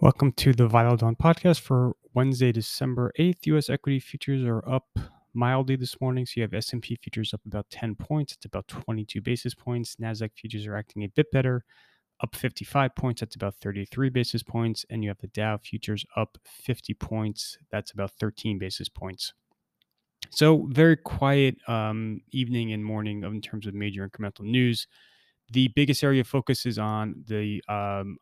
Welcome to the Vital Dawn podcast for Wednesday, December 8th. US equity futures are up mildly this morning. So you have S&P futures up about 10 points. It's about 22 basis points. Nasdaq futures are acting a bit better, up 55 points. That's about 33 basis points. And you have the Dow futures up 50 points. That's about 13 basis points. So very quiet um, evening and morning in terms of major incremental news. The biggest area of focus is on the um,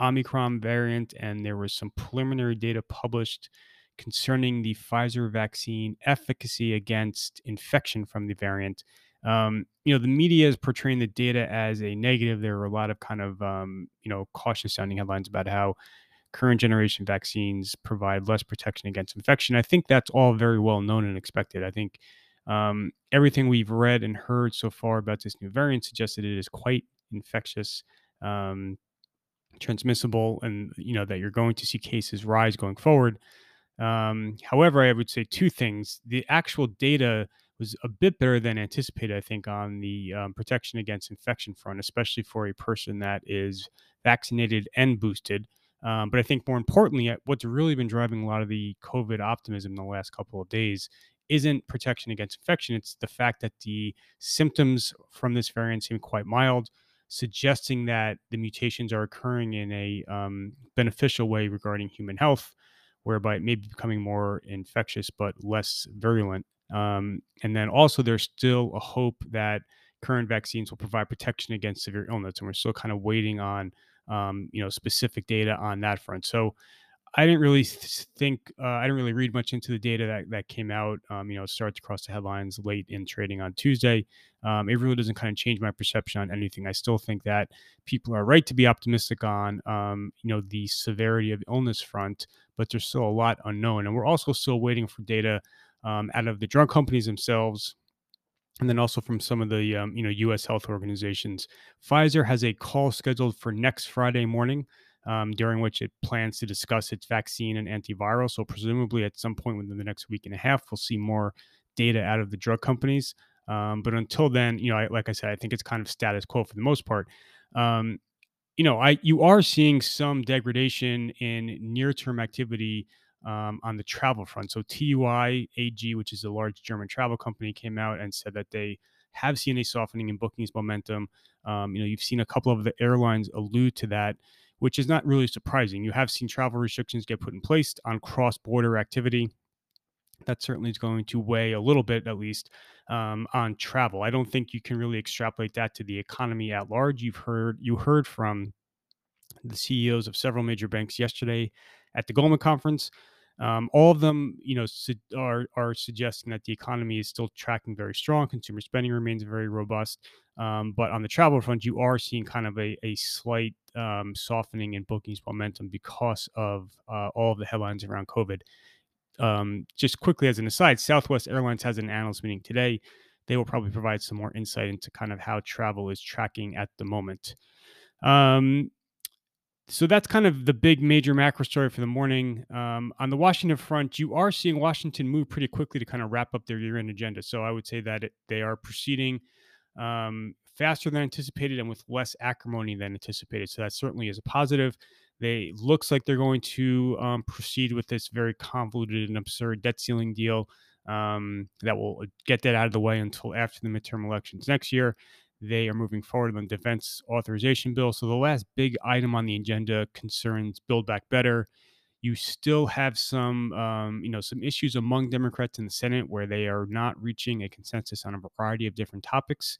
Omicron variant, and there was some preliminary data published concerning the Pfizer vaccine efficacy against infection from the variant. Um, you know, the media is portraying the data as a negative. There are a lot of kind of, um, you know, cautious sounding headlines about how current generation vaccines provide less protection against infection. I think that's all very well known and expected. I think um, everything we've read and heard so far about this new variant suggests that it is quite infectious. Um, transmissible and you know that you're going to see cases rise going forward. Um, however i would say two things. The actual data was a bit better than anticipated i think on the um, protection against infection front especially for a person that is vaccinated and boosted. Um, but i think more importantly what's really been driving a lot of the covid optimism in the last couple of days isn't protection against infection. It's the fact that the symptoms from this variant seem quite mild suggesting that the mutations are occurring in a um, beneficial way regarding human health, whereby it may be becoming more infectious but less virulent. Um, and then also, there's still a hope that current vaccines will provide protection against severe illness, and we're still kind of waiting on um, you know specific data on that front. So I didn't really think uh, I didn't really read much into the data that that came out. Um, you know, starts across the headlines late in trading on Tuesday. Um, it really doesn't kind of change my perception on anything. I still think that people are right to be optimistic on um, you know the severity of illness front, but there's still a lot unknown, and we're also still waiting for data um, out of the drug companies themselves and then also from some of the um, you know U.S. health organizations. Pfizer has a call scheduled for next Friday morning um, during which it plans to discuss its vaccine and antiviral. So, presumably, at some point within the next week and a half, we'll see more data out of the drug companies. Um, but until then, you know, I, like I said, I think it's kind of status quo for the most part. Um, you know, I you are seeing some degradation in near-term activity um, on the travel front. So TUI AG, which is a large German travel company, came out and said that they have seen a softening in bookings momentum. Um, you know, you've seen a couple of the airlines allude to that which is not really surprising. You have seen travel restrictions get put in place on cross border activity. That certainly is going to weigh a little bit, at least, um, on travel. I don't think you can really extrapolate that to the economy at large. You've heard you heard from the CEOs of several major banks yesterday at the Goldman conference um, all of them, you know, su- are are suggesting that the economy is still tracking very strong. Consumer spending remains very robust, um, but on the travel front, you are seeing kind of a, a slight um, softening in bookings momentum because of uh, all of the headlines around COVID. Um, just quickly as an aside, Southwest Airlines has an analyst meeting today. They will probably provide some more insight into kind of how travel is tracking at the moment. Um, so that's kind of the big major macro story for the morning. Um, on the Washington front, you are seeing Washington move pretty quickly to kind of wrap up their year-end agenda. So I would say that it, they are proceeding um, faster than anticipated and with less acrimony than anticipated. So that certainly is a positive. They looks like they're going to um, proceed with this very convoluted and absurd debt ceiling deal um, that will get that out of the way until after the midterm elections next year. They are moving forward on the defense authorization bill. So the last big item on the agenda concerns Build Back Better. You still have some, um, you know, some issues among Democrats in the Senate where they are not reaching a consensus on a variety of different topics.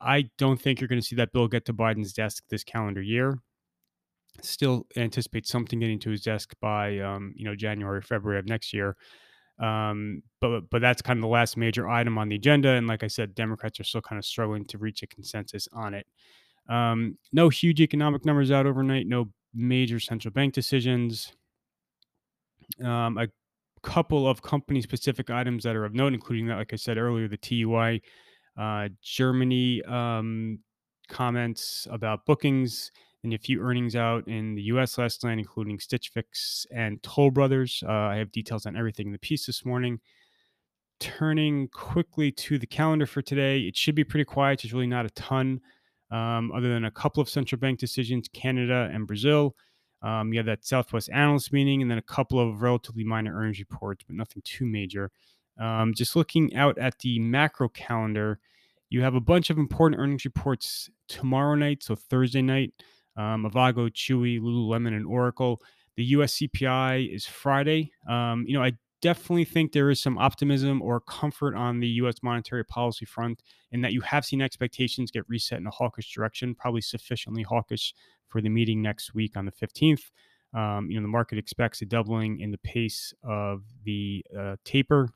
I don't think you're going to see that bill get to Biden's desk this calendar year. Still anticipate something getting to his desk by, um, you know, January, February of next year. Um, but but that's kind of the last major item on the agenda. And like I said, Democrats are still kind of struggling to reach a consensus on it. Um, no huge economic numbers out overnight. No major central bank decisions. Um, a couple of company specific items that are of note, including that, like I said earlier, the TUI uh, Germany um, comments about bookings and a few earnings out in the US last night, including Stitch Fix and Toll Brothers. Uh, I have details on everything in the piece this morning. Turning quickly to the calendar for today, it should be pretty quiet. There's really not a ton, um, other than a couple of central bank decisions, Canada and Brazil. Um, you have that Southwest analyst meeting, and then a couple of relatively minor earnings reports, but nothing too major. Um, just looking out at the macro calendar, you have a bunch of important earnings reports tomorrow night, so Thursday night. Um, Avago, Chewy, Lululemon, and Oracle. The US CPI is Friday. Um, you know, I definitely think there is some optimism or comfort on the US monetary policy front in that you have seen expectations get reset in a hawkish direction, probably sufficiently hawkish for the meeting next week on the 15th. Um, you know, the market expects a doubling in the pace of the uh, taper.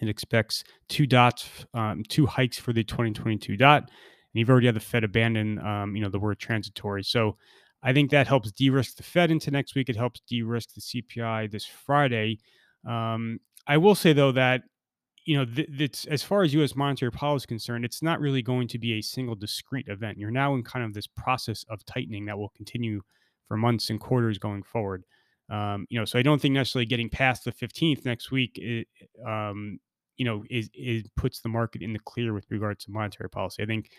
It expects two dots, um, two hikes for the 2022 dot. And you've already had the Fed abandon, um, you know, the word transitory. So I think that helps de-risk the Fed into next week. It helps de-risk the CPI this Friday. Um, I will say though that you know th- as far as U.S. monetary policy is concerned, it's not really going to be a single discrete event. You're now in kind of this process of tightening that will continue for months and quarters going forward. Um, you know, so I don't think necessarily getting past the 15th next week, it, um, you know, is is puts the market in the clear with regards to monetary policy. I think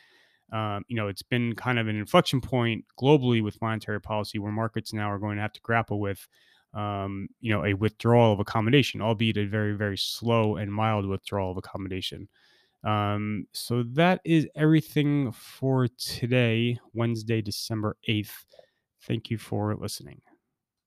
um, you know, it's been kind of an inflection point globally with monetary policy where markets now are going to have to grapple with, um, you know, a withdrawal of accommodation, albeit a very, very slow and mild withdrawal of accommodation. Um, so that is everything for today, Wednesday, December 8th. Thank you for listening.